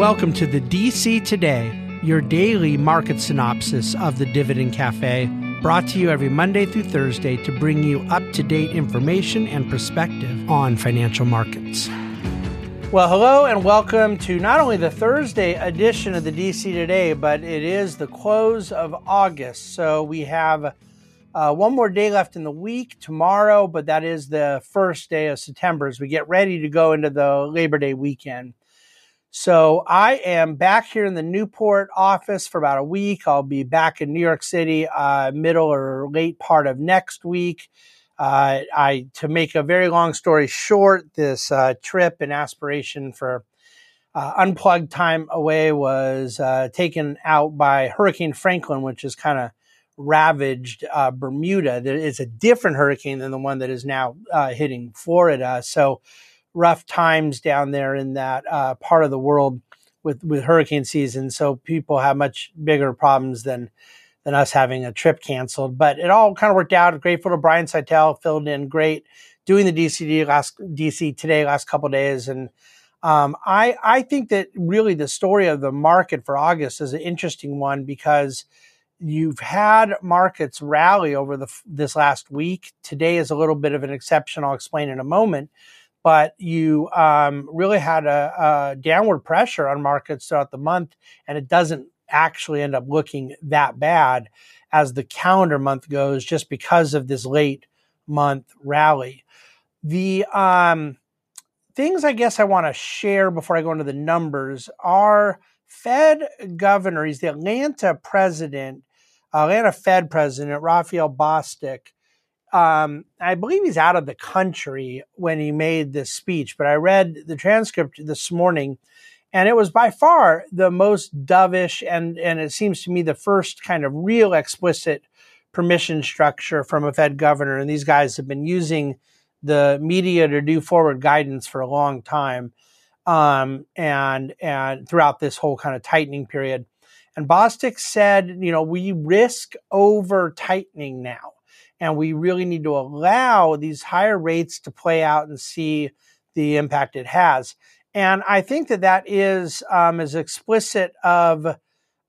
Welcome to the DC Today, your daily market synopsis of the Dividend Cafe, brought to you every Monday through Thursday to bring you up to date information and perspective on financial markets. Well, hello and welcome to not only the Thursday edition of the DC Today, but it is the close of August. So we have uh, one more day left in the week tomorrow, but that is the first day of September as we get ready to go into the Labor Day weekend. So I am back here in the Newport office for about a week. I'll be back in New York City uh, middle or late part of next week. Uh, I to make a very long story short, this uh, trip and aspiration for uh, unplugged time away was uh, taken out by Hurricane Franklin, which is kind of ravaged uh, Bermuda. It's a different hurricane than the one that is now hitting Florida. So rough times down there in that uh, part of the world with with hurricane season. So people have much bigger problems than than us having a trip canceled. But it all kind of worked out. Grateful to Brian Szytel, filled in great, doing the DCD last DC today last couple days, and um, I I think that really the story of the market for August is an interesting one because you've had markets rally over the this last week. Today is a little bit of an exception. I'll explain in a moment but you um, really had a, a, downward pressure on markets throughout the month, and it doesn't actually end up looking that bad as the calendar month goes, just because of this late month rally. The um, things I guess I want to share before I go into the numbers are Fed governor, he's the Atlanta president, Atlanta Fed president, Raphael Bostic um, I believe he's out of the country when he made this speech, but I read the transcript this morning, and it was by far the most dovish and and it seems to me the first kind of real explicit permission structure from a Fed governor. And these guys have been using the media to do forward guidance for a long time, um, and and throughout this whole kind of tightening period. And Bostic said, you know, we risk over tightening now and we really need to allow these higher rates to play out and see the impact it has. And I think that that is um, as explicit of uh,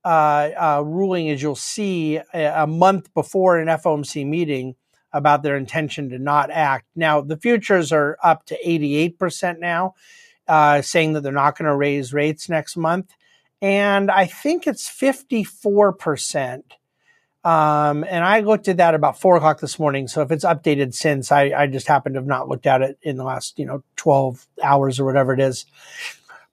uh, ruling as you'll see a, month before an FOMC meeting about their intention to not act. Now, the futures are up to 88% now, uh, saying that they're not going to raise rates next month. And I think it's 54% um, and I looked at that about four o'clock this morning. So if it's updated since, I, I just happened to have not looked at it in the last, you know, 12 hours or whatever it is.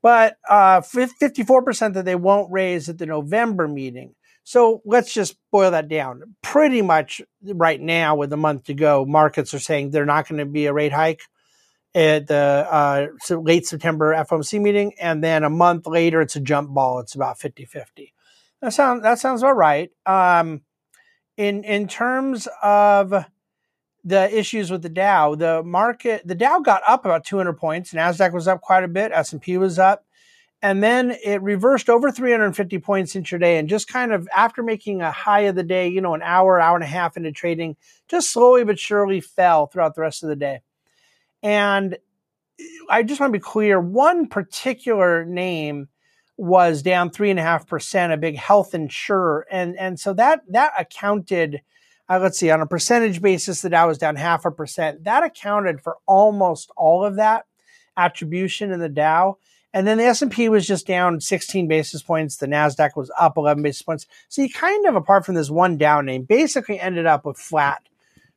But uh, 54% that they won't raise at the November meeting. So let's just boil that down. Pretty much right now, with a month to go, markets are saying they're not going to be a rate hike at the uh, late September FOMC meeting. And then a month later, it's a jump ball. It's about 50 50. That sounds, that sounds about right. Um, in in terms of the issues with the Dow, the market, the Dow got up about 200 points. Nasdaq was up quite a bit. S and P was up, and then it reversed over 350 points intraday. And just kind of after making a high of the day, you know, an hour, hour and a half into trading, just slowly but surely fell throughout the rest of the day. And I just want to be clear: one particular name was down three and a half percent, a big health insurer, and and so that that accounted. Uh, let's see, on a percentage basis, the Dow was down half a percent. That accounted for almost all of that attribution in the Dow. And then the S&P was just down 16 basis points. The NASDAQ was up 11 basis points. So you kind of, apart from this one down name, basically ended up with flat,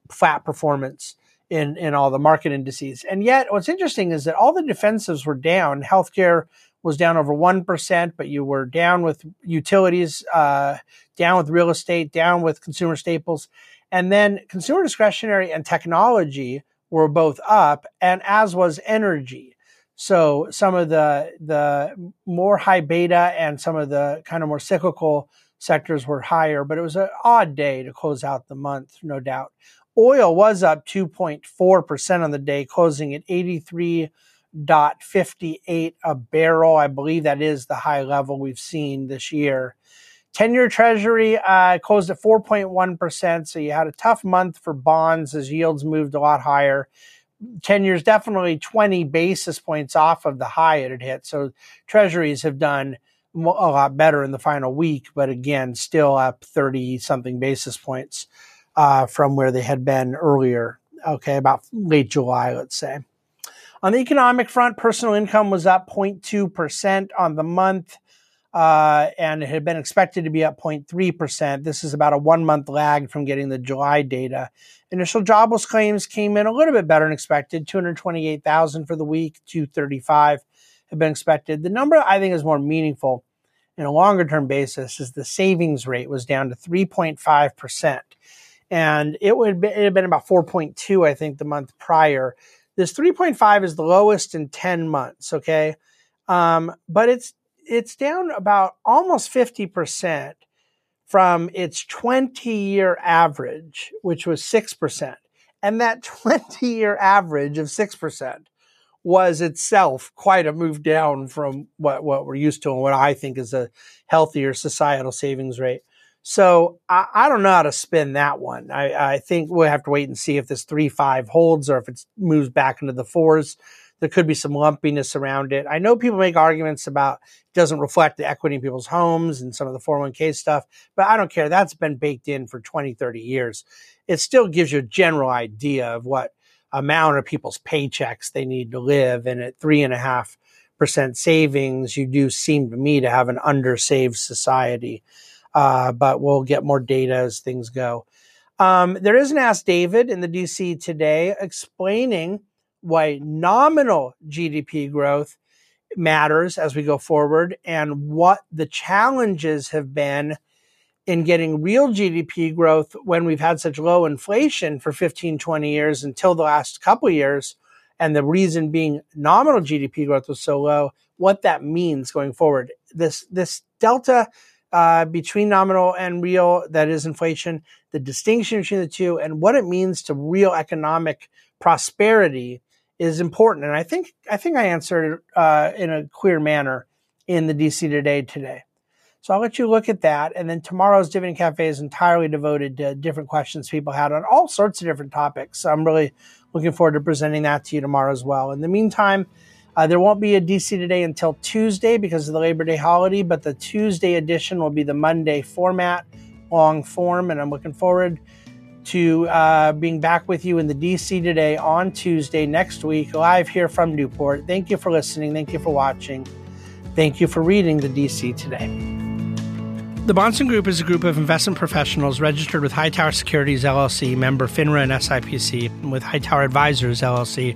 flat performance in, in all the market indices. And yet what's interesting is that all the defensives were down. Healthcare was down over 1%, but you were down with utilities, uh, down with real estate, down with consumer staples. And then consumer discretionary and technology were both up, and as was energy. So some of the the more high beta and some of the kind of more cyclical sectors were higher, but it was an odd day to close out the month, no doubt. Oil was up 2.4% on the day, closing at 83 dot fifty eight a barrel. I believe that is the high level we've seen this year. 10 year treasury uh, closed at 4.1%. So you had a tough month for bonds as yields moved a lot higher. 10 years definitely 20 basis points off of the high it had hit. So treasuries have done a lot better in the final week, but again, still up 30 something basis points uh, from where they had been earlier. Okay, about late July, let's say. On the economic front, personal income was up 0.2% on the month uh, and it had been expected to be up 0.3%. This is about a one month lag from getting the July data. Initial jobless claims came in a little bit better than expected 228,000 for the week, 235 had been expected. The number I think is more meaningful in a longer term basis is the savings rate was down to 3.5%. And it would it had been about 4.2, I think, the month prior. This 3.5 is the lowest in 10 months, okay? Um, but it's it's down about almost 50% from its 20 year average, which was 6%. And that 20 year average of 6% was itself quite a move down from what, what we're used to and what I think is a healthier societal savings rate. So I, I don't know how to spin that one. I, I think we'll have to wait and see if this 3 5 holds or if it moves back into the fours there could be some lumpiness around it. I know people make arguments about it doesn't reflect the equity in people's homes and some of the 401k stuff, but I don't care. That's been baked in for 20, 30 years. It still gives you a general idea of what amount of people's paychecks they need to live. And at three and a half percent savings, you do seem to me to have an undersaved society. Uh, but we'll get more data as things go. Um, there is an Ask David in the DC today explaining why nominal GDP growth matters as we go forward and what the challenges have been in getting real GDP growth when we've had such low inflation for 15, 20 years until the last couple years. And the reason being nominal GDP growth was so low, what that means going forward. This, this delta uh, between nominal and real, that is inflation, the distinction between the two, and what it means to real economic prosperity is important. And I think I think I answered uh, in a clear manner in the DC Today today. So I'll let you look at that. And then tomorrow's Dividend Cafe is entirely devoted to different questions people had on all sorts of different topics. So I'm really looking forward to presenting that to you tomorrow as well. In the meantime, uh, there won't be a DC Today until Tuesday because of the Labor Day holiday, but the Tuesday edition will be the Monday format, long form, and I'm looking forward to uh, being back with you in the DC today on Tuesday next week, live here from Newport. Thank you for listening. Thank you for watching. Thank you for reading the DC today. The Bahnsen Group is a group of investment professionals registered with Hightower Securities LLC, member FINRA and SIPC, and with Hightower Advisors LLC,